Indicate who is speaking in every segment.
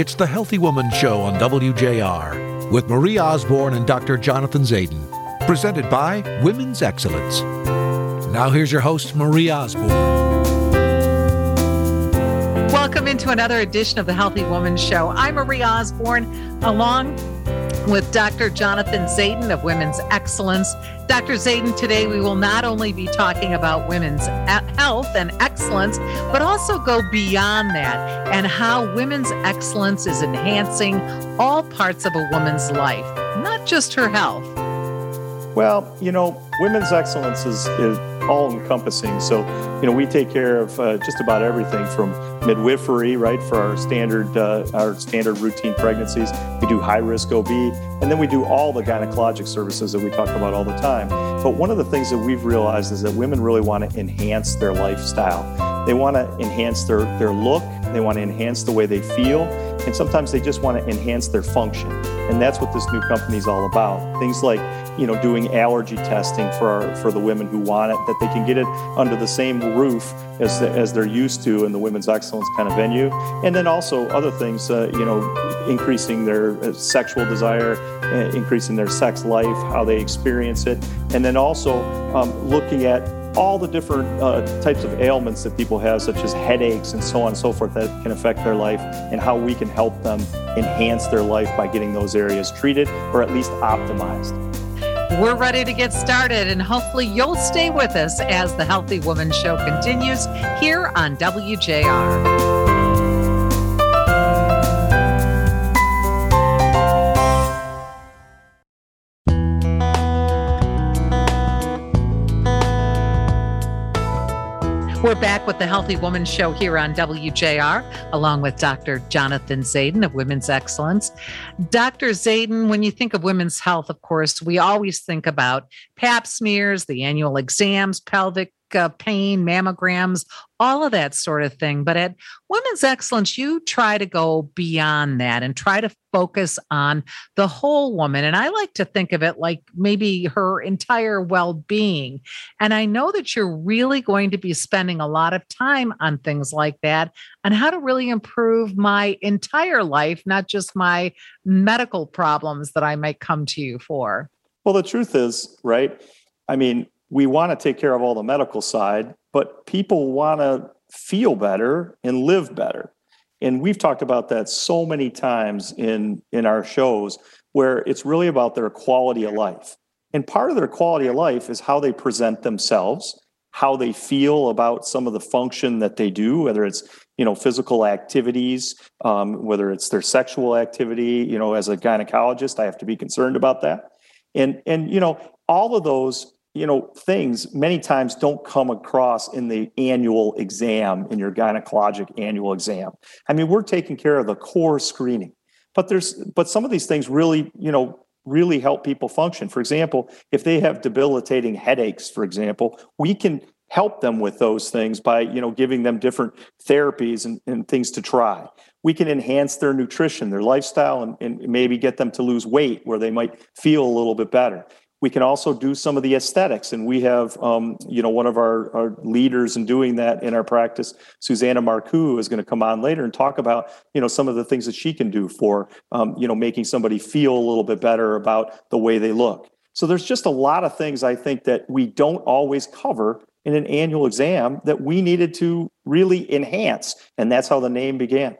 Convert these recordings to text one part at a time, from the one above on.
Speaker 1: It's the Healthy Woman Show on WJR with Marie Osborne and Dr. Jonathan Zaidan. Presented by Women's Excellence. Now here's your host, Marie Osborne.
Speaker 2: Welcome into another edition of the Healthy Woman Show. I'm Marie Osborne, along with Dr. Jonathan Zaidan of Women's Excellence. Dr. Zaidan, today we will not only be talking about women's health and excellence, but also go beyond that and how women's excellence is enhancing all parts of a woman's life, not just her health.
Speaker 3: Well, you know, women's excellence is, is all encompassing. So, you know, we take care of uh, just about everything from midwifery, right, for our standard uh, our standard routine pregnancies. We do high risk OB, and then we do all the gynecologic services that we talk about all the time. But one of the things that we've realized is that women really want to enhance their lifestyle. They want to enhance their their look. They want to enhance the way they feel, and sometimes they just want to enhance their function. And that's what this new company is all about. Things like you know, doing allergy testing for our, for the women who want it, that they can get it under the same roof as the, as they're used to in the women's excellence kind of venue, and then also other things, uh, you know, increasing their uh, sexual desire, uh, increasing their sex life, how they experience it, and then also um, looking at all the different uh, types of ailments that people have, such as headaches and so on and so forth, that can affect their life, and how we can help them enhance their life by getting those areas treated or at least optimized.
Speaker 2: We're ready to get started, and hopefully, you'll stay with us as the Healthy Woman Show continues here on WJR. Back with the Healthy Woman Show here on WJR, along with Dr. Jonathan Zaidan of Women's Excellence. Dr. Zaidan, when you think of women's health, of course, we always think about pap smears, the annual exams, pelvic uh, pain, mammograms, all of that sort of thing. But at Women's Excellence, you try to go beyond that and try to focus on the whole woman. And I like to think of it like maybe her entire well being. And I know that you're really going to be spending a lot of time on things like that and how to really improve my entire life, not just my medical problems that I might come to you for.
Speaker 3: Well, the truth is, right? I mean, we want to take care of all the medical side, but people want to feel better and live better. And we've talked about that so many times in in our shows where it's really about their quality of life. And part of their quality of life is how they present themselves, how they feel about some of the function that they do, whether it's you know physical activities, um, whether it's their sexual activity. You know, as a gynecologist, I have to be concerned about that. And and you know all of those you know things many times don't come across in the annual exam in your gynecologic annual exam. I mean we're taking care of the core screening but there's but some of these things really you know really help people function. For example if they have debilitating headaches for example we can help them with those things by you know giving them different therapies and, and things to try. We can enhance their nutrition their lifestyle and, and maybe get them to lose weight where they might feel a little bit better we can also do some of the aesthetics and we have um, you know one of our, our leaders in doing that in our practice susanna marcoux is going to come on later and talk about you know some of the things that she can do for um, you know making somebody feel a little bit better about the way they look. So there's just a lot of things i think that we don't always cover in an annual exam that we needed to really enhance and that's how the name began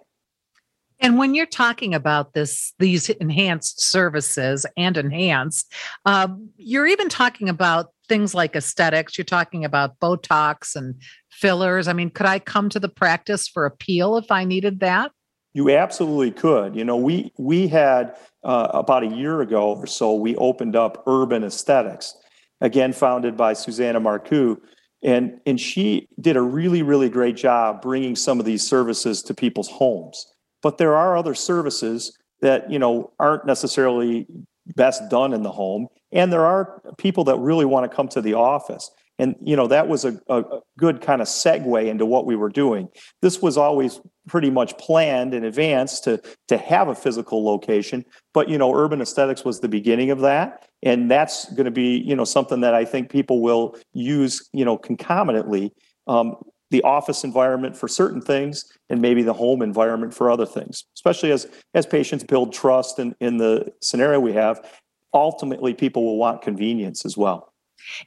Speaker 2: and when you're talking about this, these enhanced services and enhanced, uh, you're even talking about things like aesthetics. You're talking about Botox and fillers. I mean, could I come to the practice for a peel if I needed that?
Speaker 3: You absolutely could. You know, we we had uh, about a year ago or so, we opened up Urban Aesthetics, again founded by Susanna Marcoux, and and she did a really really great job bringing some of these services to people's homes but there are other services that you know aren't necessarily best done in the home. And there are people that really want to come to the office. And you know that was a, a, good kind of segue into what we were doing. This was always pretty much planned in advance to to have a physical location. But you know urban aesthetics was the beginning of that. And that's going to be you know something that i think people will use you know concomitantly um, the office environment for certain things and maybe the home environment for other things especially as as patients build trust in, in the scenario we have ultimately people will want convenience as well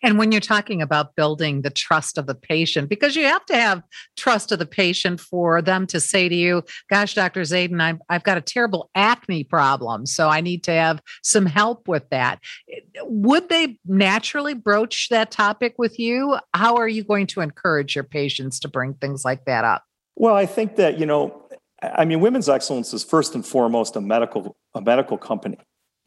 Speaker 2: and when you're talking about building the trust of the patient, because you have to have trust of the patient for them to say to you, Gosh, Dr. Zaidan, I've, I've got a terrible acne problem. So I need to have some help with that. Would they naturally broach that topic with you? How are you going to encourage your patients to bring things like that up?
Speaker 3: Well, I think that, you know, I mean, Women's Excellence is first and foremost a medical a medical company.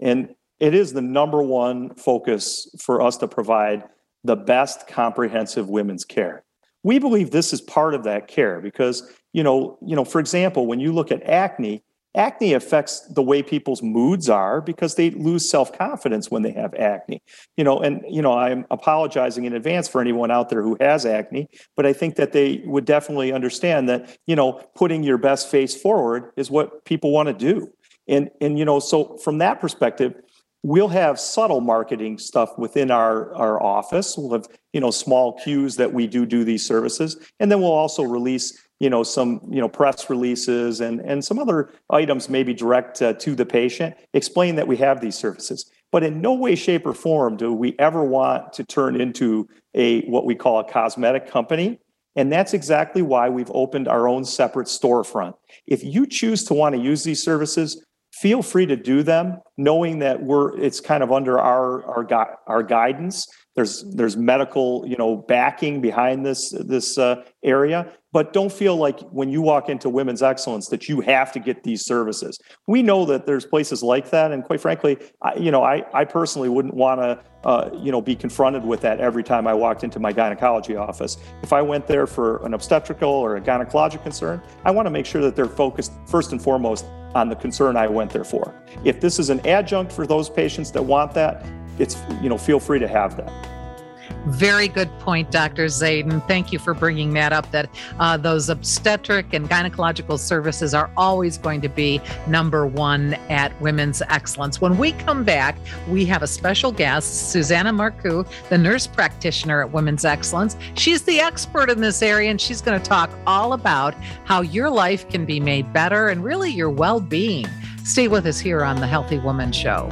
Speaker 3: And it is the number one focus for us to provide the best comprehensive women's care. We believe this is part of that care because, you know, you know, for example, when you look at acne, acne affects the way people's moods are because they lose self-confidence when they have acne. You know, and you know, I'm apologizing in advance for anyone out there who has acne, but I think that they would definitely understand that, you know, putting your best face forward is what people want to do. And and you know, so from that perspective, we'll have subtle marketing stuff within our, our office. We'll have, you know, small cues that we do do these services. And then we'll also release, you know, some, you know, press releases and, and some other items maybe direct uh, to the patient, explain that we have these services. But in no way, shape, or form do we ever want to turn into a what we call a cosmetic company. And that's exactly why we've opened our own separate storefront. If you choose to want to use these services, feel free to do them knowing that we're it's kind of under our our our guidance there's there's medical you know backing behind this this uh, area. But don't feel like when you walk into women's excellence that you have to get these services. We know that there's places like that. And quite frankly I, you know i i personally wouldn't want to uh, you know be confronted with that every time i walked into my gynecology office. If i went there for an obstetrical or a gynecologic concern i want to make sure that they're focused first and foremost on the concern I went there for. If this is an adjunct for those patients that want that, it's you know feel free to have that.
Speaker 2: Very good point, Dr. Zaidan. Thank you for bringing that up. That uh, those obstetric and gynecological services are always going to be number one at Women's Excellence. When we come back, we have a special guest, Susanna Marcoux, the nurse practitioner at Women's Excellence. She's the expert in this area, and she's going to talk all about how your life can be made better and really your well being. Stay with us here on the Healthy Woman Show.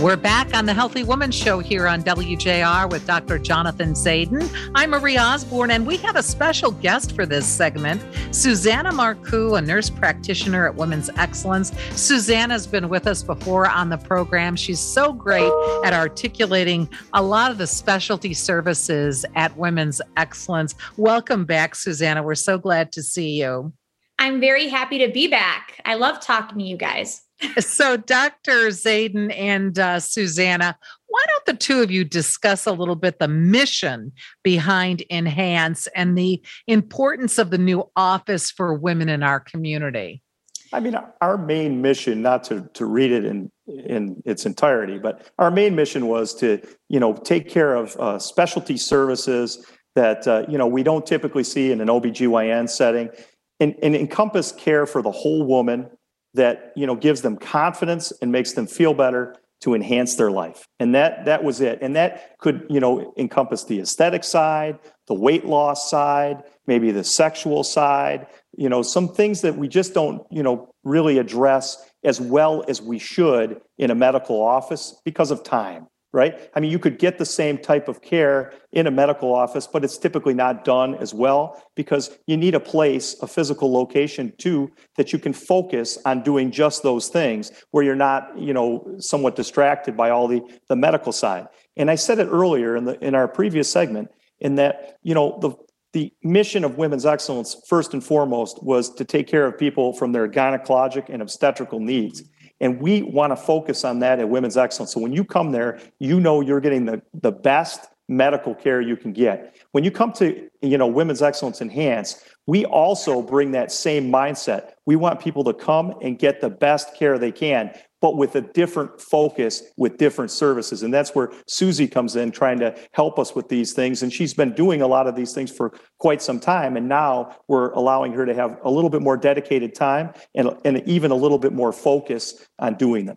Speaker 2: We're back on the Healthy Woman Show here on WJR with Dr. Jonathan Zaidan. I'm Marie Osborne, and we have a special guest for this segment, Susanna Marcoux, a nurse practitioner at Women's Excellence. Susanna's been with us before on the program. She's so great at articulating a lot of the specialty services at Women's Excellence. Welcome back, Susanna. We're so glad to see you.
Speaker 4: I'm very happy to be back. I love talking to you guys
Speaker 2: so, Dr. Zaidan and uh, Susanna, why don't the two of you discuss a little bit the mission behind Enhance and the importance of the new office for women in our community?
Speaker 3: I mean, our main mission, not to, to read it in, in its entirety, but our main mission was to, you know, take care of uh, specialty services that, uh, you know, we don't typically see in an OBGYN setting and, and encompass care for the whole woman that you know gives them confidence and makes them feel better to enhance their life. And that that was it. And that could you know encompass the aesthetic side the weight loss side maybe the sexual side you know some things that we just don't you know really address as well as we should in a medical office because of time right? I mean, you could get the same type of care in a medical office, but it's typically not done as well because you need a place, a physical location too, that you can focus on doing just those things where you're not, you know, somewhat distracted by all the, the medical side. And I said it earlier in the in our previous segment, in that, you know, the the mission of women's excellence, first and foremost, was to take care of people from their gynecologic and obstetrical needs. And we want to focus on that at Women's Excellence. So when you come there, you know you're getting the, the best medical care you can get. When you come to, you know, Women's Excellence Enhanced, we also bring that same mindset. We want people to come and get the best care they can, but with a different focus with different services. And that's where Susie comes in trying to help us with these things. And she's been doing a lot of these things for quite some time. And now we're allowing her to have a little bit more dedicated time and, and even a little bit more focus on doing them.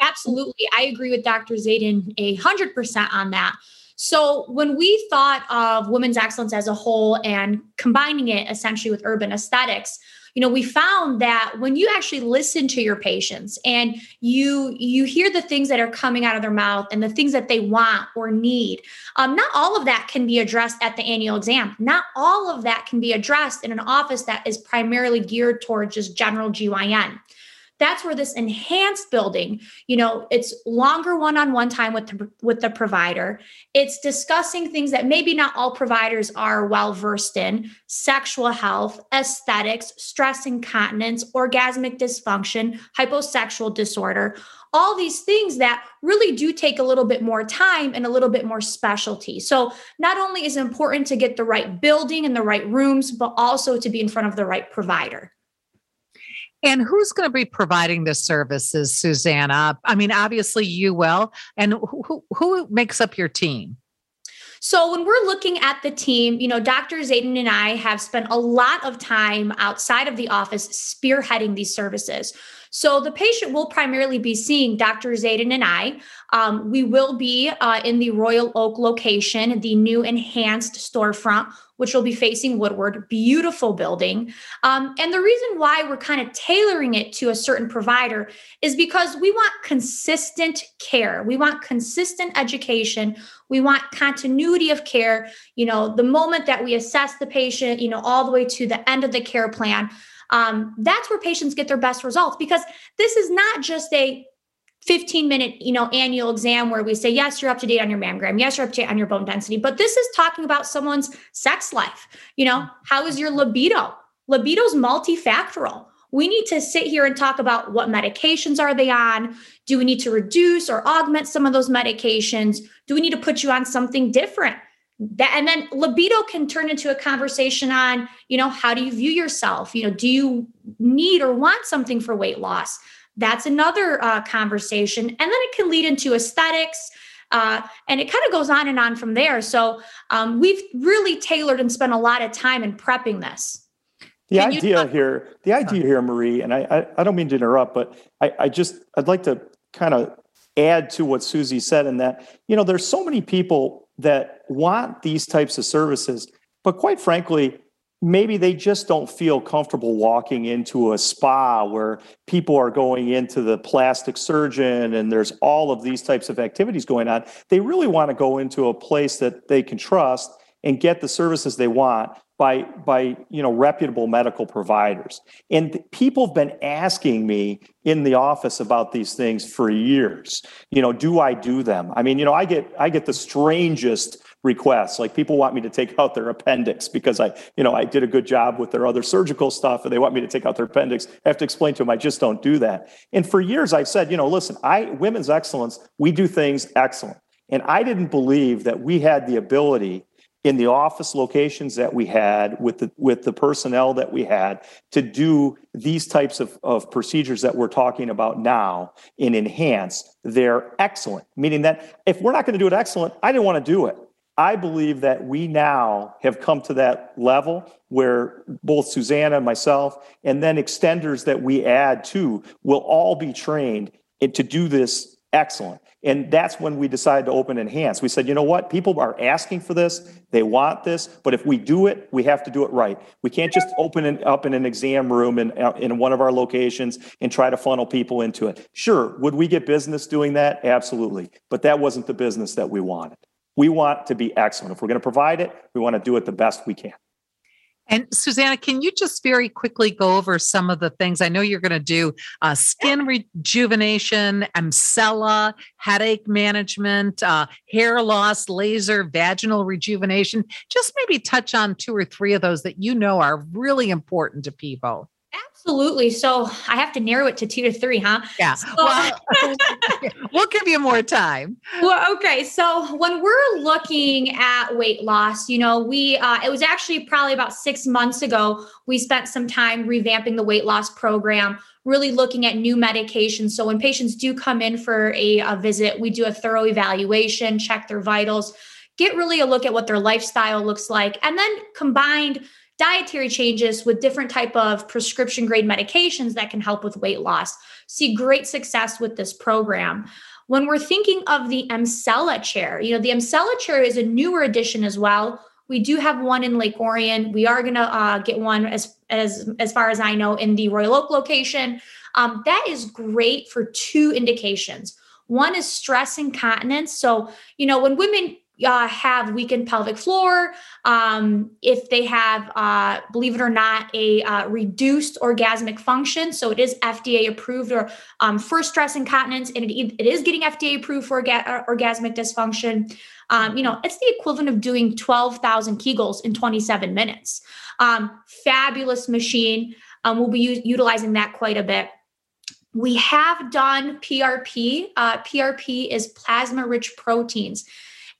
Speaker 4: Absolutely. I agree with Dr. Zaidan a hundred percent on that. So when we thought of women's excellence as a whole and combining it essentially with urban aesthetics, you know we found that when you actually listen to your patients and you you hear the things that are coming out of their mouth and the things that they want or need um, not all of that can be addressed at the annual exam. Not all of that can be addressed in an office that is primarily geared towards just general gyn that's where this enhanced building you know it's longer one-on-one time with the, with the provider it's discussing things that maybe not all providers are well versed in sexual health aesthetics stress incontinence orgasmic dysfunction hyposexual disorder all these things that really do take a little bit more time and a little bit more specialty. So, not only is it important to get the right building and the right rooms, but also to be in front of the right provider.
Speaker 2: And who's going to be providing the services, Susanna? I mean, obviously you will. And who, who makes up your team?
Speaker 4: So when we're looking at the team, you know, Dr. Zaidan and I have spent a lot of time outside of the office spearheading these services. So the patient will primarily be seeing Dr. Zaidan and I. Um, we will be uh, in the Royal Oak location, the new enhanced storefront, which will be facing Woodward. Beautiful building. Um, and the reason why we're kind of tailoring it to a certain provider is because we want consistent care. We want consistent education. We want continuity of care. You know, the moment that we assess the patient, you know, all the way to the end of the care plan um, that's where patients get their best results because this is not just a 15 minute you know annual exam where we say yes you're up to date on your mammogram. Yes you're up to date on your bone density. But this is talking about someone's sex life. You know mm-hmm. how is your libido? Libido's multifactorial. We need to sit here and talk about what medications are they on. Do we need to reduce or augment some of those medications? Do we need to put you on something different? That and then libido can turn into a conversation on you know how do you view yourself? You know do you need or want something for weight loss that's another uh, conversation and then it can lead into aesthetics uh, and it kind of goes on and on from there. So um, we've really tailored and spent a lot of time in prepping this.
Speaker 3: The can idea talk- here the idea here marie and I, I, I don't mean to interrupt but I, I just i'd like to kind of add to what susie said in that you know there's so many people that want these types of services, but quite frankly, maybe they just don't feel comfortable walking into a spa where people are going into the plastic surgeon and there's all of these types of activities going on. They really want to go into a place that they can trust and get the services they want by by you know reputable medical providers. And people have been asking me in the office about these things for years. You know do i do them? I mean you know i get i get the strangest requests. Like people want me to take out their appendix because i you know i did a good job with their other surgical stuff and they want me to take out their appendix. I have to explain to them i just don't do that. And for years i've said you know listen i women's excellence we do things excellent. And i didn't believe that we had the ability in the office locations that we had with the with the personnel that we had to do these types of, of procedures that we're talking about now and enhance they're excellent meaning that if we're not going to do it excellent i didn't want to do it i believe that we now have come to that level where both susanna and myself and then extenders that we add to will all be trained to do this excellent and that's when we decided to open Enhance. We said, you know what? People are asking for this. They want this. But if we do it, we have to do it right. We can't just open it up in an exam room in, uh, in one of our locations and try to funnel people into it. Sure, would we get business doing that? Absolutely. But that wasn't the business that we wanted. We want to be excellent. If we're going to provide it, we want to do it the best we can.
Speaker 2: And Susanna, can you just very quickly go over some of the things? I know you're going to do uh, skin rejuvenation, Emsella, headache management, uh, hair loss, laser, vaginal rejuvenation. Just maybe touch on two or three of those that you know are really important to people.
Speaker 4: Absolutely. So I have to narrow it to two to three, huh?
Speaker 2: Yeah.
Speaker 4: So,
Speaker 2: well, we'll give you more time.
Speaker 4: Well, okay. So when we're looking at weight loss, you know, we uh, it was actually probably about six months ago. We spent some time revamping the weight loss program, really looking at new medications. So when patients do come in for a, a visit, we do a thorough evaluation, check their vitals, get really a look at what their lifestyle looks like, and then combined dietary changes with different type of prescription grade medications that can help with weight loss. See great success with this program. When we're thinking of the Emsella chair you know the Emsella chair is a newer addition as well. We do have one in lake orion. We are going to uh, get one as as as far as i know in the royal oak location. Um, that is great for two indications. One is stress incontinence. So you know when women uh, have weakened pelvic floor, um, if they have, uh, believe it or not, a uh, reduced orgasmic function. So it is FDA approved or um, stress incontinence, and it, it is getting FDA approved for orga- uh, orgasmic dysfunction. Um, you know, it's the equivalent of doing 12,000 Kegels in 27 minutes. Um, fabulous machine. Um, we'll be u- utilizing that quite a bit. We have done PRP. Uh, PRP is plasma rich proteins.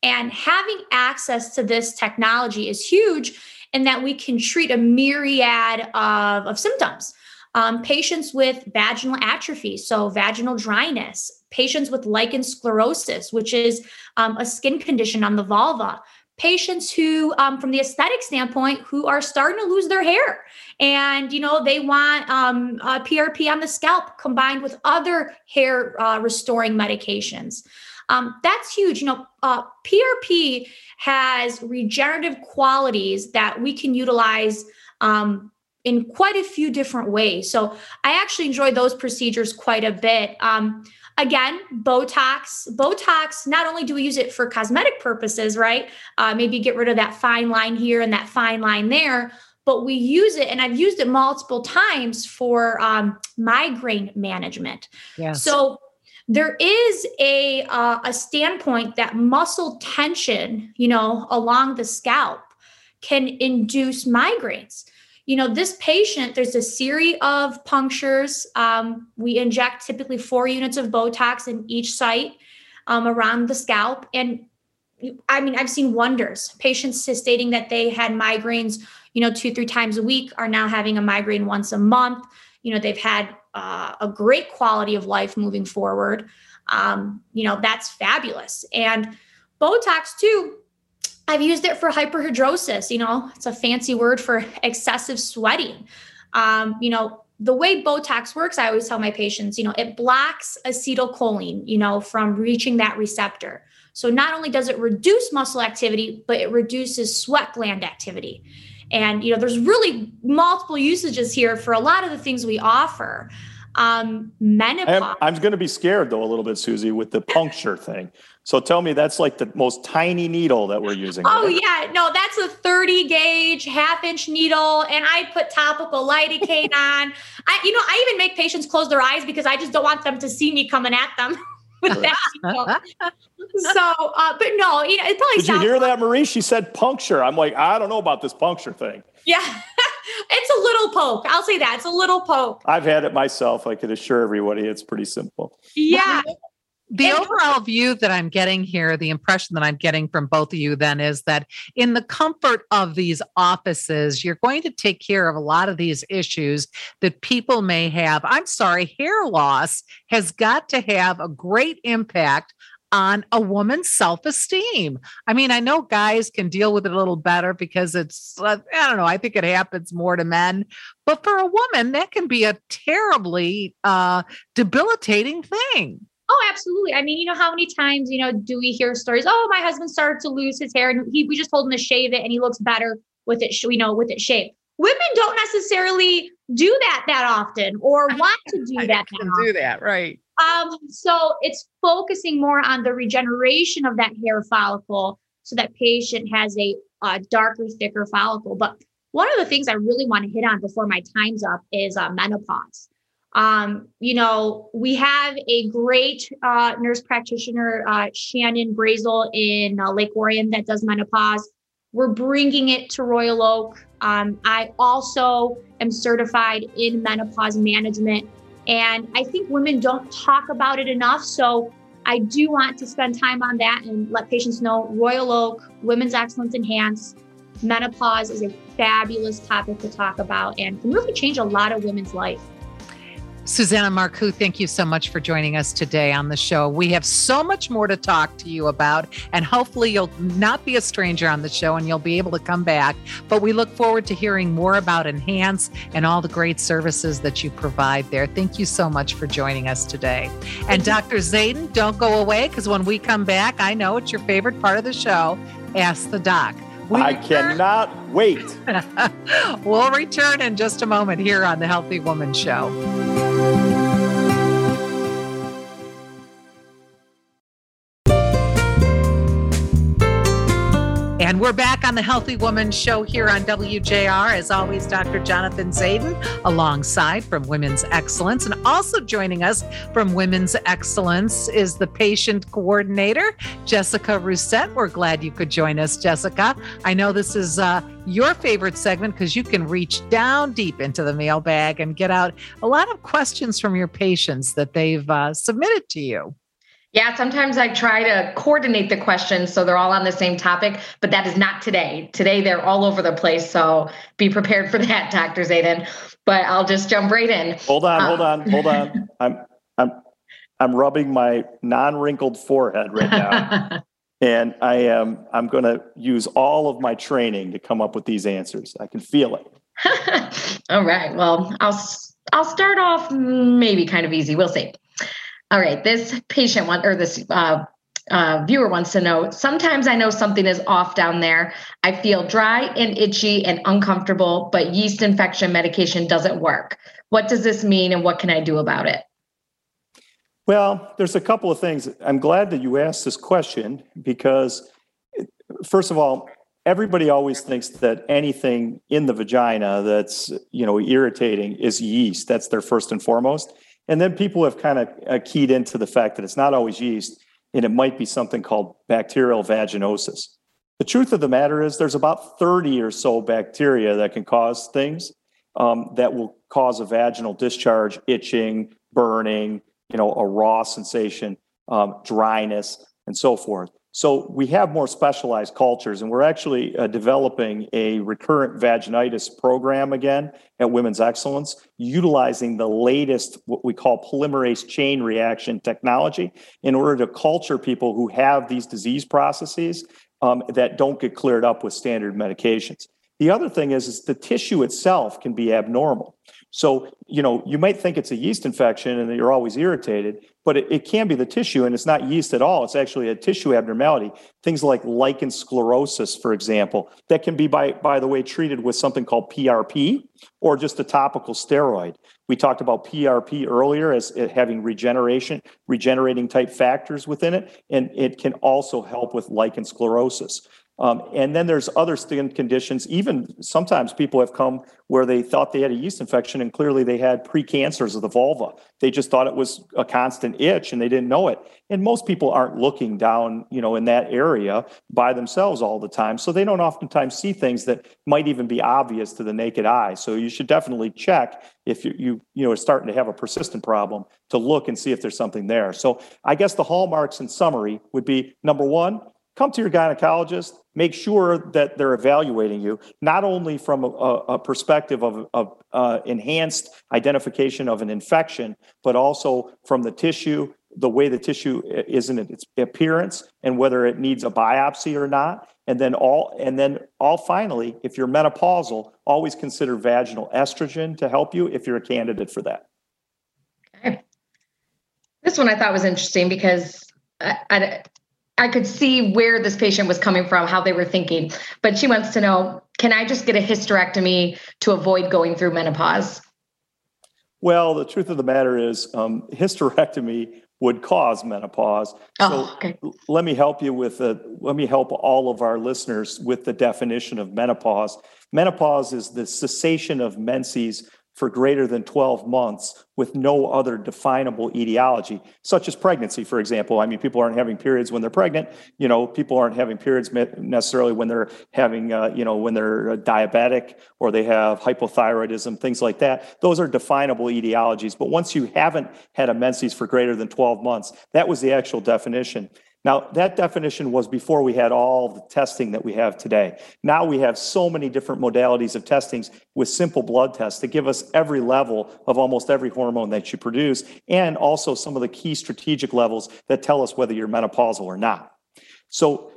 Speaker 4: And having access to this technology is huge in that we can treat a myriad of, of symptoms. Um, patients with vaginal atrophy, so vaginal dryness, patients with lichen sclerosis, which is um, a skin condition on the vulva, patients who, um, from the aesthetic standpoint, who are starting to lose their hair. And, you know, they want um, PRP on the scalp combined with other hair uh, restoring medications. Um, that's huge. You know, uh, PRP has regenerative qualities that we can utilize um, in quite a few different ways. So I actually enjoy those procedures quite a bit. Um, again, Botox. Botox, not only do we use it for cosmetic purposes, right? Uh, maybe get rid of that fine line here and that fine line there. But we use it, and I've used it multiple times for um, migraine management. Yes. So there is a uh, a standpoint that muscle tension, you know, along the scalp can induce migraines. You know, this patient, there's a series of punctures. Um, we inject typically four units of Botox in each site um, around the scalp. And I mean, I've seen wonders. Patients stating that they had migraines, you know, two, three times a week are now having a migraine once a month. You know, they've had uh, a great quality of life moving forward. Um, you know, that's fabulous. And Botox, too, I've used it for hyperhidrosis. You know, it's a fancy word for excessive sweating. Um, you know, the way Botox works, I always tell my patients, you know, it blocks acetylcholine, you know, from reaching that receptor. So not only does it reduce muscle activity, but it reduces sweat gland activity. And you know, there's really multiple usages here for a lot of the things we offer. Um, menopause.
Speaker 3: I'm, I'm going to be scared though a little bit, Susie, with the puncture thing. So tell me that's like the most tiny needle that we're using.
Speaker 4: Oh right? yeah, no, that's a 30 gauge half inch needle, and I put topical lidocaine on. I, you know, I even make patients close their eyes because I just don't want them to see me coming at them. with that. so, uh, but no, you know, it probably.
Speaker 3: Did you hear like, that, Marie? She said puncture. I'm like, I don't know about this puncture thing.
Speaker 4: Yeah, it's a little poke. I'll say that it's a little poke.
Speaker 3: I've had it myself. I can assure everybody it's pretty simple.
Speaker 4: Yeah
Speaker 2: the and overall view that I'm getting here, the impression that I'm getting from both of you then is that in the comfort of these offices, you're going to take care of a lot of these issues that people may have. I'm sorry, hair loss has got to have a great impact on a woman's self esteem. I mean, I know guys can deal with it a little better because it's, uh, I don't know, I think it happens more to men. But for a woman, that can be a terribly uh, debilitating thing.
Speaker 4: Oh, absolutely. I mean, you know, how many times, you know, do we hear stories? Oh, my husband started to lose his hair and he, we just told him to shave it and he looks better with it, you know, with it shaved. Women don't necessarily do that that often or want to do that.
Speaker 2: Can do that, right?
Speaker 4: Um, so it's focusing more on the regeneration of that hair follicle so that patient has a, a darker, thicker follicle. But one of the things I really want to hit on before my time's up is uh, menopause. Um, you know, we have a great uh, nurse practitioner, uh, Shannon Brazel in uh, Lake Orion, that does menopause. We're bringing it to Royal Oak. Um, I also am certified in menopause management. And I think women don't talk about it enough. So I do want to spend time on that and let patients know Royal Oak, Women's Excellence Enhanced, menopause is a fabulous topic to talk about and can really change a lot of women's life.
Speaker 2: Susanna Marcoux, thank you so much for joining us today on the show. We have so much more to talk to you about, and hopefully, you'll not be a stranger on the show and you'll be able to come back. But we look forward to hearing more about Enhance and all the great services that you provide there. Thank you so much for joining us today. And Dr. Zaidan, don't go away because when we come back, I know it's your favorite part of the show Ask the Doc.
Speaker 3: We I cannot wait.
Speaker 2: we'll return in just a moment here on the Healthy Woman Show. Thank you. And we're back on the Healthy Woman show here on WJR. As always, Dr. Jonathan Zaidan, alongside from Women's Excellence. And also joining us from Women's Excellence is the patient coordinator, Jessica Rousset. We're glad you could join us, Jessica. I know this is uh, your favorite segment because you can reach down deep into the mailbag and get out a lot of questions from your patients that they've uh, submitted to you.
Speaker 5: Yeah, sometimes I try to coordinate the questions so they're all on the same topic, but that is not today. Today they're all over the place, so be prepared for that, Dr. Zaidan. But I'll just jump right in.
Speaker 3: Hold on, hold on, hold on. Um, I'm I'm I'm rubbing my non-wrinkled forehead right now. and I am I'm going to use all of my training to come up with these answers. I can feel
Speaker 5: it. all right. Well, I'll I'll start off maybe kind of easy. We'll see. All right, this patient one or this uh, uh, viewer wants to know. Sometimes I know something is off down there. I feel dry and itchy and uncomfortable, but yeast infection medication doesn't work. What does this mean, and what can I do about it?
Speaker 3: Well, there's a couple of things. I'm glad that you asked this question because, first of all, everybody always thinks that anything in the vagina that's you know irritating is yeast. That's their first and foremost. And then people have kind of uh, keyed into the fact that it's not always yeast and it might be something called bacterial vaginosis. The truth of the matter is, there's about 30 or so bacteria that can cause things um, that will cause a vaginal discharge, itching, burning, you know, a raw sensation, um, dryness, and so forth. So we have more specialized cultures, and we're actually uh, developing a recurrent vaginitis program again at Women's Excellence, utilizing the latest what we call polymerase chain reaction technology in order to culture people who have these disease processes um, that don't get cleared up with standard medications. The other thing is, is the tissue itself can be abnormal. So, you know, you might think it's a yeast infection and that you're always irritated, but it, it, can be the tissue and it's not yeast at all. It's actually a tissue abnormality. Things like lichen sclerosis, for example, that can be, by, by the way, treated with something called PRP or just a topical steroid. We talked about PRP earlier as having regeneration, regenerating type factors within it, and it can also help with lichen sclerosis. Um, and then there's other skin conditions. Even sometimes people have come where they thought they had a yeast infection and clearly they had precancers of the vulva. They just thought it was a constant itch and they didn't know it. And most people aren't looking down, you know, in that area by themselves all the time. So they don't oftentimes see things that might even be obvious to the naked eye. So you should definitely check if you you you know are starting to have a persistent problem to look and see if there's something there. So I guess the hallmarks in summary would be number one, come to your gynecologist. Make sure that they're evaluating you not only from a, a perspective of, of uh, enhanced identification of an infection but also from the tissue the way the tissue is in its appearance and whether it needs a biopsy or not. And then all and then all finally if you're menopausal always consider vaginal estrogen to help you if you're a candidate for that.
Speaker 5: Okay. This one i thought was interesting because I, I, I could see where this patient was coming from, how they were thinking. But she wants to know can I just get a hysterectomy to avoid going through menopause?
Speaker 3: Well, the truth of the matter is, um, hysterectomy would cause menopause.
Speaker 5: Oh, so okay.
Speaker 3: let me help you with the, let me help all of our listeners with the definition of menopause. Menopause is the cessation of menses for greater than 12 months with no other definable etiology, such as pregnancy, for example. I mean, people aren't having periods when they're pregnant. You know, people aren't having periods necessarily when they're having, uh, you know, when they're diabetic or they have hypothyroidism, things like that. Those are definable etiologies. But once you haven't had a menses for greater than 12 months, that was the actual definition. Now, that definition was before we had all the testing that we have today. Now we have so many different modalities of testings with simple blood tests to give us every level of almost every hormone that you produce, and also some of the key strategic levels that tell us whether you're menopausal or not. So,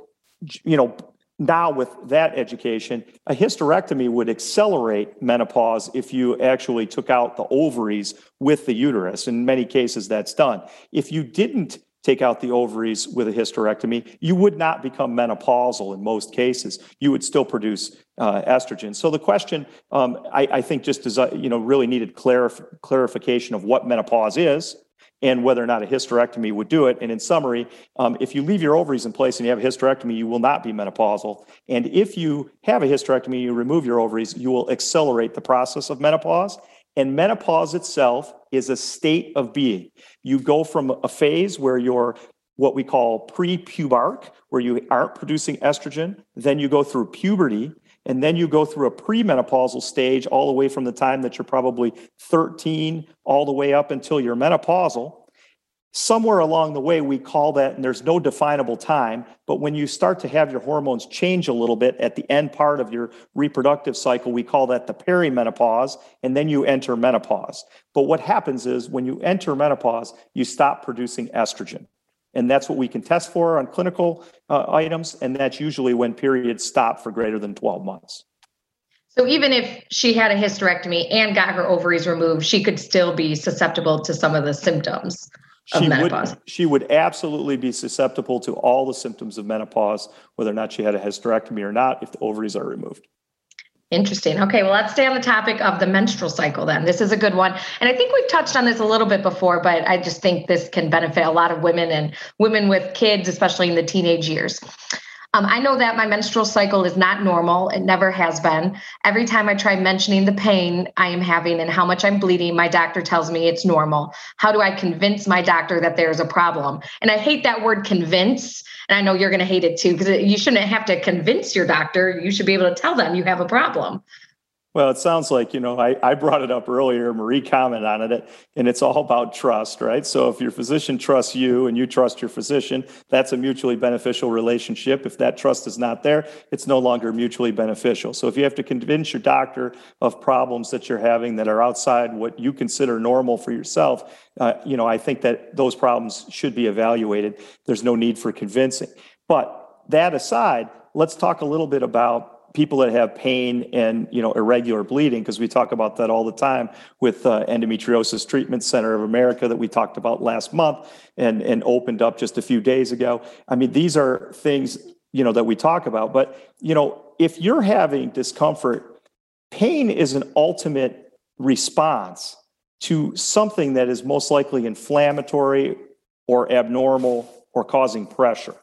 Speaker 3: you know, now with that education, a hysterectomy would accelerate menopause if you actually took out the ovaries with the uterus. In many cases, that's done. If you didn't take out the ovaries with a hysterectomy, you would not become menopausal in most cases. You would still produce uh, estrogen. So the question, um, I, I, think, just is, uh, you know, really needed clarif- clarification of what menopause is and whether or not a hysterectomy would do it. And in summary, um, if you leave your ovaries in place and you have a hysterectomy, you will not be menopausal. And if you have a hysterectomy, you remove your ovaries, you will accelerate the process of menopause. And menopause itself is a state of being. You go from a phase where you're what we call pre-pubaric, where you aren't producing estrogen, then you go through puberty, and then you go through a premenopausal stage all the way from the time that you're probably 13 all the way up until you're menopausal somewhere along the way we call that and there's no definable time but when you start to have your hormones change a little bit at the end part of your reproductive cycle we call that the perimenopause and then you enter menopause. But what happens is when you enter menopause you stop producing estrogen. And that's what we can test for on clinical uh, items and that's usually when periods stop for greater than 12 months.
Speaker 5: So even if she had a hysterectomy and got her ovaries removed she could still be susceptible to some of the symptoms
Speaker 3: she would, she would absolutely be susceptible to all the symptoms of menopause, whether or not she had a hysterectomy or not, if the ovaries are removed.
Speaker 5: Interesting. Okay, well, let's stay on the topic of the menstrual cycle then. This is a good one. And I think we've touched on this a little bit before, but I just think this can benefit a lot of women and women with kids, especially in the teenage years. Um, I know that my menstrual cycle is not normal. It never has been. Every time I try mentioning the pain I am having and how much I'm bleeding, my doctor tells me it's normal. How do I convince my doctor that there's a problem? And I hate that word convince. And I know you're going to hate it too, because you shouldn't have to convince your doctor. You should be able to tell them you have a problem.
Speaker 3: Well, it sounds like, you know, I, I brought it up earlier, Marie commented on it, and it's all about trust, right? So if your physician trusts you and you trust your physician, that's a mutually beneficial relationship. If that trust is not there, it's no longer mutually beneficial. So if you have to convince your doctor of problems that you're having that are outside what you consider normal for yourself, uh, you know, I think that those problems should be evaluated. There's no need for convincing. But that aside, let's talk a little bit about people that have pain and you know irregular bleeding because we talk about that all the time with uh, endometriosis treatment center of america that we talked about last month and and opened up just a few days ago. I mean these are things you know that we talk about but you know if you're having discomfort pain is an ultimate response to something that is most likely inflammatory or abnormal or causing pressure.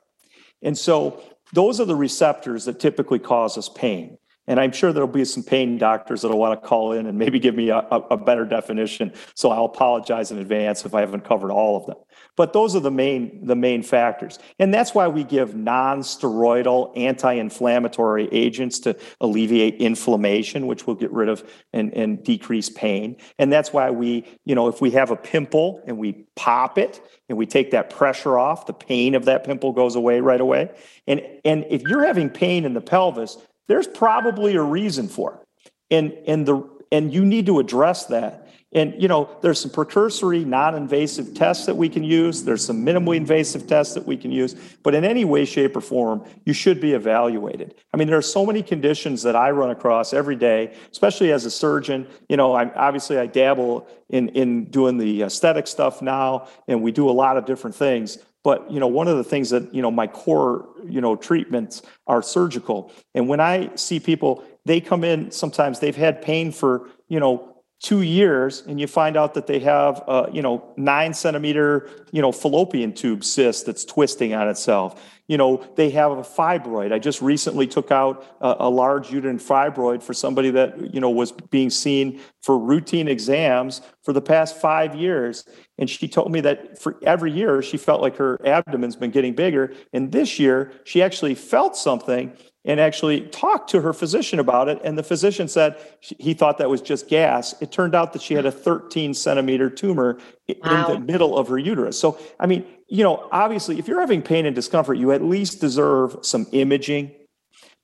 Speaker 3: And so those are the receptors that typically cause us pain. And I'm sure there'll be some pain doctors that'll want to call in and maybe give me a, a, better definition. So I'll apologize in advance if I haven't covered all of them. But those are the main the main factors. And that's why we give non-steroidal anti-inflammatory agents to alleviate inflammation, which will get rid of and, and decrease pain. And that's why we, you know, if we have a pimple and we pop it and we take that pressure off, the pain of that pimple goes away right away. And and if you're having pain in the pelvis, there's probably a reason for it. And and the and you need to address that. And you know, there's some precursory non-invasive tests that we can use. There's some minimally invasive tests that we can use. But in any way, shape, or form, you should be evaluated. I mean, there are so many conditions that I run across every day, especially as a surgeon. You know, I obviously I dabble in in doing the aesthetic stuff now, and we do a lot of different things. But you know, one of the things that you know my core you know treatments are surgical. And when I see people, they come in sometimes they've had pain for you know two years and you find out that they have a you know nine centimeter you know fallopian tube cyst that's twisting on itself you know, they have a fibroid. I just recently took out a, a, large uterine fibroid for somebody that, you know, was being seen for routine exams for the past five years. And she told me that for every year she felt like her abdomen's been getting bigger. And this year she actually felt something and actually talked to her physician about it. And the physician said he thought that was just gas. It turned out that she had a 13 centimeter tumor wow. in the middle of her uterus. So, I mean, you know, obviously, if you're having pain and discomfort, you at least deserve some imaging.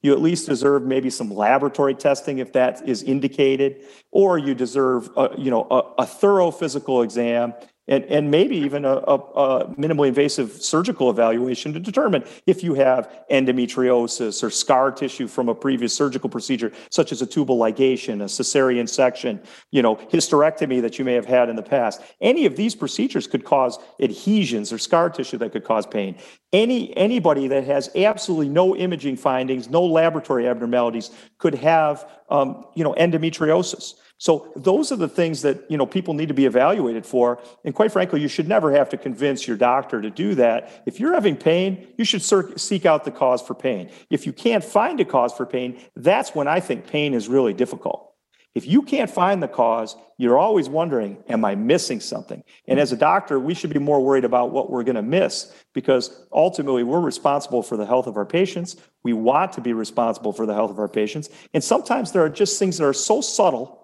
Speaker 3: You at least deserve maybe some laboratory testing if that is indicated, or you deserve, a, you know, a, a thorough physical exam and, and maybe even a, a, a, minimally invasive surgical evaluation to determine if you have endometriosis or scar tissue from a previous surgical procedure, such as a tubal ligation, a cesarean section, you know, hysterectomy that you may have had in the past. Any of these procedures could cause adhesions or scar tissue that could cause pain. Any anybody that has absolutely no imaging findings, no laboratory abnormalities, could have um, you know endometriosis. So those are the things that you know people need to be evaluated for. And quite frankly, you should never have to convince your doctor to do that. If you're having pain, you should seek out the cause for pain. If you can't find a cause for pain, that's when I think pain is really difficult. If you can't find the cause, you're always wondering, am I missing something? And as a doctor, we should be more worried about what we're going to miss because ultimately we're responsible for the health of our patients. We want to be responsible for the health of our patients. And sometimes there are just things that are so subtle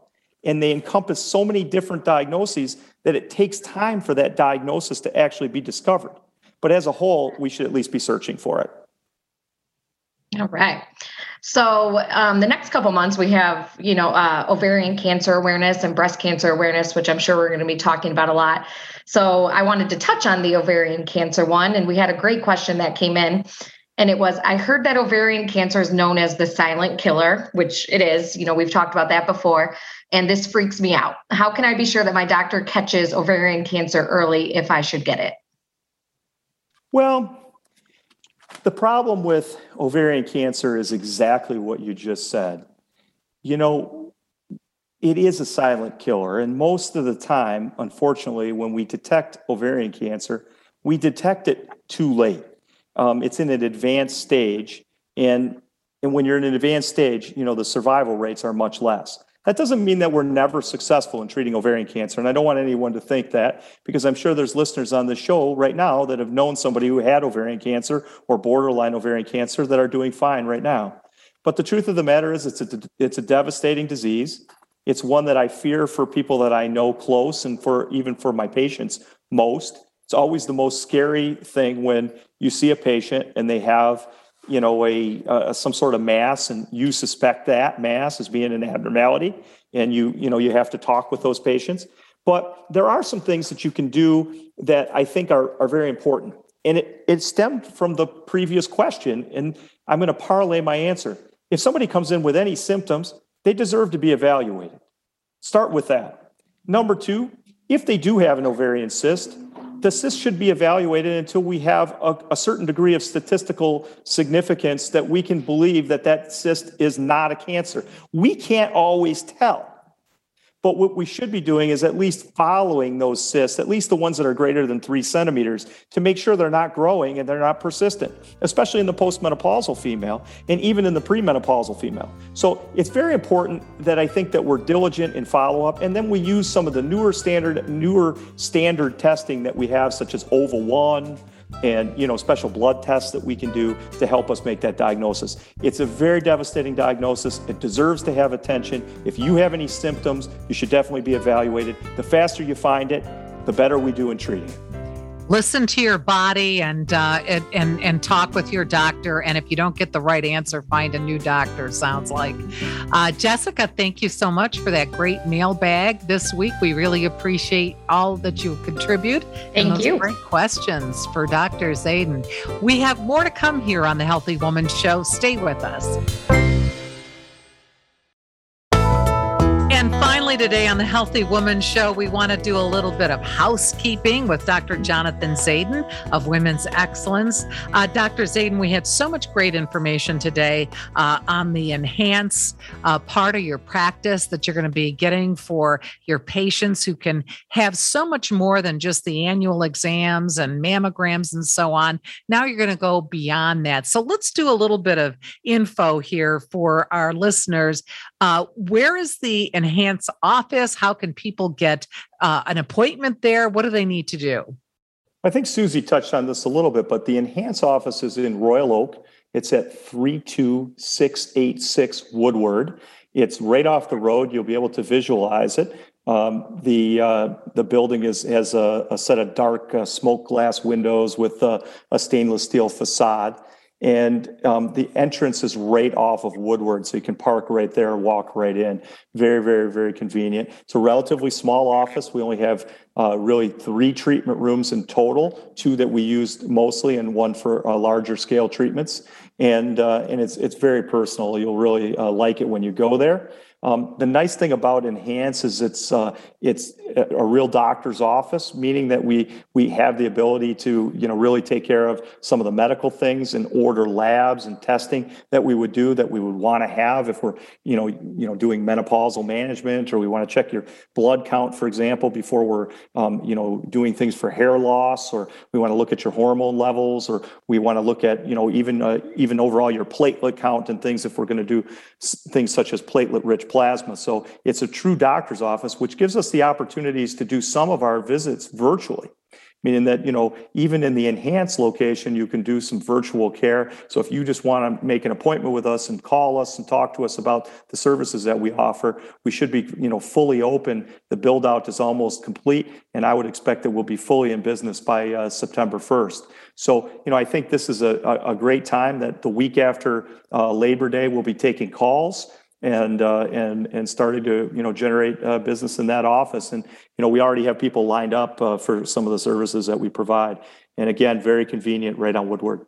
Speaker 3: and they encompass so many different diagnoses that it takes time for that diagnosis to actually be discovered. But as a whole, we should at least be searching for it.
Speaker 5: All right. So um, the next couple months, we have you know uh, ovarian cancer awareness and breast cancer awareness, which I'm sure we're going to be talking about a lot. So I wanted to touch on the ovarian cancer one, and we had a great question that came in. And it was, I heard that ovarian cancer is known as the silent killer, which it is. You know, we've talked about that before and this freaks me out. How can I be sure that my doctor catches ovarian cancer early if I should get it?
Speaker 3: Well, the problem with ovarian cancer is exactly what you just said. You know, it is a silent killer. And most of the time, unfortunately, when we detect ovarian cancer, we detect it too late. Um, it's in an advanced stage. And, and when you're in an advanced stage, you know, the survival rates are much less. That doesn't mean that we're never successful in treating ovarian cancer. And I don't want anyone to think that because I'm sure there's listeners on the show right now that have known somebody who had ovarian cancer or borderline ovarian cancer that are doing fine right now. But the truth of the matter is, it's a, it's a devastating disease. It's one that I fear for people that I know close and for even for my patients most. It's always the most scary thing when you see a patient and they have you know a uh, some sort of mass and you suspect that mass as being an abnormality and you you know you have to talk with those patients. But there are some things that you can do that i think are, are very important. And it, it stemmed from the previous question and i'm going to parlay my answer. If somebody comes in with any symptoms they deserve to be evaluated. Start with that. Number two if they do have an ovarian cyst the cyst should be evaluated until we have a, a, certain degree of statistical significance that we can believe that that cyst is not a cancer. We can't always tell. But what we should be doing is at least following those cysts, at least the ones that are greater than three centimeters, to make sure they're not growing and they're not persistent, especially in the postmenopausal female and even in the premenopausal female. So it's very important that I think that we're diligent in follow up, and then we use some of the newer standard, newer standard testing that we have, such as OVA one and you know special blood tests that we can do to help us make that diagnosis. It's a very devastating diagnosis. It deserves to have attention. If you have any symptoms you should definitely be evaluated. The faster you find it the better we do in treating it
Speaker 2: listen to your body and uh, and and talk with your doctor. And if you don't get the right answer, find a new doctor. Sounds like uh, Jessica. Thank you so much for that great mailbag this week. We really appreciate all that you contribute.
Speaker 5: Thank you.
Speaker 2: Great questions for Dr. Zaidan. We have more to come here on the Healthy Woman Show. Stay with us. Finally, today on the Healthy Woman Show, we want to do a little bit of housekeeping with Dr. Jonathan Zaidan of Women's Excellence. Uh, Dr. Zaidan, we had so much great information today uh, on the enhance uh, part of your practice that you're going to be getting for your patients who can have so much more than just the annual exams and mammograms and so on. Now you're going to go beyond that. So let's do a little bit of info here for our listeners. Uh, where is the Enhance office? How can people get uh, an appointment there? What do they need to do?
Speaker 3: I think Susie touched on this a little bit, but the Enhance office is in Royal Oak. It's at 32686 Woodward. It's right off the road. You'll be able to visualize it. Um, the uh, the building is has a, a set of dark uh, smoke glass windows with a stainless steel facade. And um, the entrance is right off of Woodward, so you can park right there, and walk right in. Very, very, very convenient. It's a relatively small office. We only have uh, really three treatment rooms in total, two that we use mostly, and one for uh, larger scale treatments. And uh, and it's it's very personal. You'll really uh, like it when you go there. Um, the nice thing about Enhance is it's uh, it's a real doctor's office, meaning that we we have the ability to you know really take care of some of the medical things and order labs and testing that we would do that we would want to have if we're you know you know doing menopausal management or we want to check your blood count, for example, before we're um, you know doing things for hair loss or we want to look at your hormone levels or we want to look at you know even uh, even overall your platelet count and things if we're going to do things such as platelet rich plasma. So it's a true doctor's office, which gives us the opportunities to do some of our visits virtually meaning that you know even in the enhanced location you can do some virtual care. So if you just want to make an appointment with us and call us and talk to us about the services that we offer we should be you know fully open. The build out is almost complete and i would expect that we'll be fully in business by uh, september 1st so you know i think this is a, a great time that the week after uh, labor day we'll be taking calls and uh, and and started to you know generate uh, business in that office. And you know we already have people lined up uh, for some of the services that we provide. And again, very convenient right on Woodward.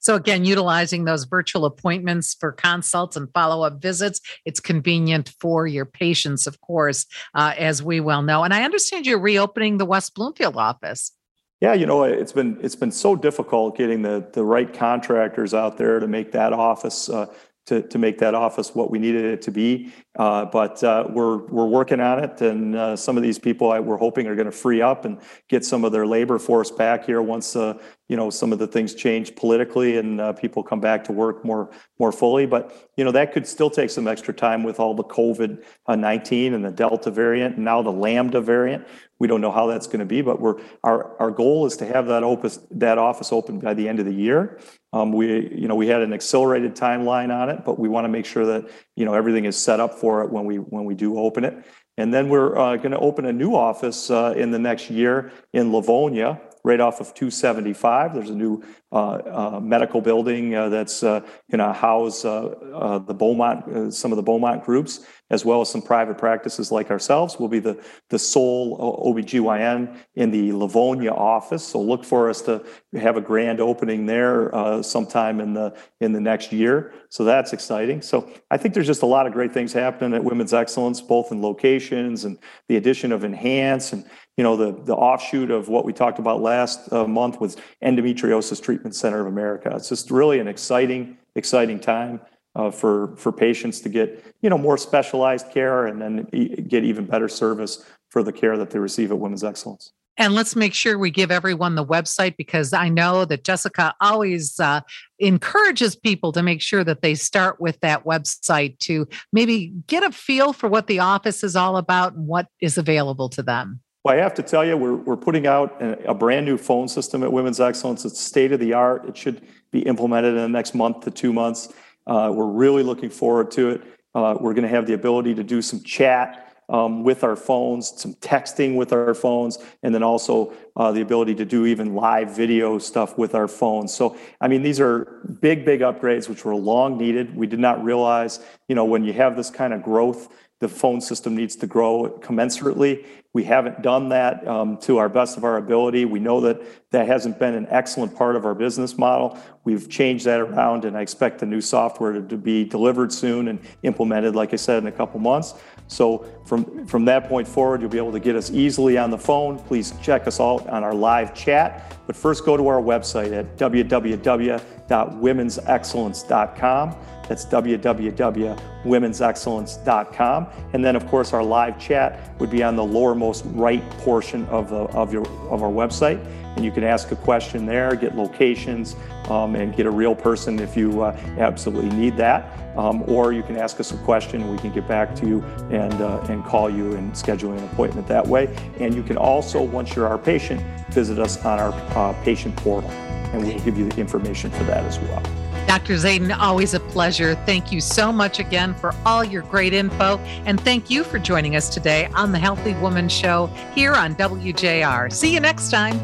Speaker 2: So again, utilizing those virtual appointments for consults and follow-up visits, it's convenient for your patients, of course, uh, as we well know. And I understand you're reopening the West Bloomfield office.
Speaker 3: Yeah, you know, it's been it's been so difficult getting the the right contractors out there to make that office uh, to, to make that office what we needed it to be. Uh, but uh, we're we're working on it, and uh, some of these people we're hoping are going to free up and get some of their labor force back here once you know some of the things change politically and people come back to work more more fully. But you know that could still take some extra time with all the COVID nineteen and the Delta variant, and now the Lambda variant. We don't know how that's going to be, but we're our our goal is to have that that office open by the end of the year. Um, we you know we had an accelerated timeline on it, but we want to make sure that you know everything is set up for it when we when we do open it. And then we're uh, going to open a new office uh, in the next year in Livonia, right off of 275. There's a new uh, uh, medical building uh, that's going to house the Beaumont, some of the Beaumont groups, as well as some private practices like ourselves. We'll be the, the sole OBGYN in the Livonia office. So look for us to have a grand opening there uh, sometime in the in the next year. So that's exciting. So I think there's just a lot of great things happening at Women's Excellence, both in locations and the addition of Enhance and you know the the offshoot of what we talked about last uh, month was Endometriosis Treatment Center of America. It's just really an exciting exciting time uh, for for patients to get you know more specialized care and then get even better service for the care that they receive at Women's Excellence.
Speaker 2: And let's make sure we give everyone the website because I know that Jessica always uh, encourages people to make sure that they start with that website to maybe get a feel for what the office is all about and what is available to them.
Speaker 3: Well, I have to tell you, we're, we're putting out a, a brand new phone system at Women's Excellence. It's state of the art. It should be implemented in the next month to two months. Uh, we're really looking forward to it. Uh, we're going to have the ability to do some chat um, with our phones, some texting with our phones, and then also uh, the ability to do even live video stuff with our phones. So, I mean, these are big, big upgrades which were long needed. We did not realize, you know, when you have this kind of growth, the phone system needs to grow commensurately We haven't done that um, to our best of our ability. We know that that hasn't been an excellent part of our business model. We've changed that around, and I expect the new software to, to be delivered soon and implemented, like I said, in a couple months. So from, from that point forward, you'll be able to get us easily on the phone. Please check us out on our live chat. But first, go to our website at www.womensexcellence.com. That's www.womensexcellence.com. And then, of course, our live chat would be on the lowermost right portion of, the, of, your, of our website. And you can ask a question there, get locations, um, and get a real person if you uh, absolutely need that. Um, or you can ask us a question and we can get back to you and, uh, and call you and schedule an appointment that way. And you can also, once you're our patient, visit us on our uh, patient portal and we'll give you the information for that as well.
Speaker 2: Dr. Zaidan, always a pleasure. Thank you so much again for all your great info. And thank you for joining us today on the Healthy Woman Show here on WJR. See you next time.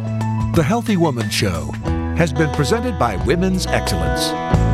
Speaker 1: The Healthy Woman Show has been presented by Women's Excellence.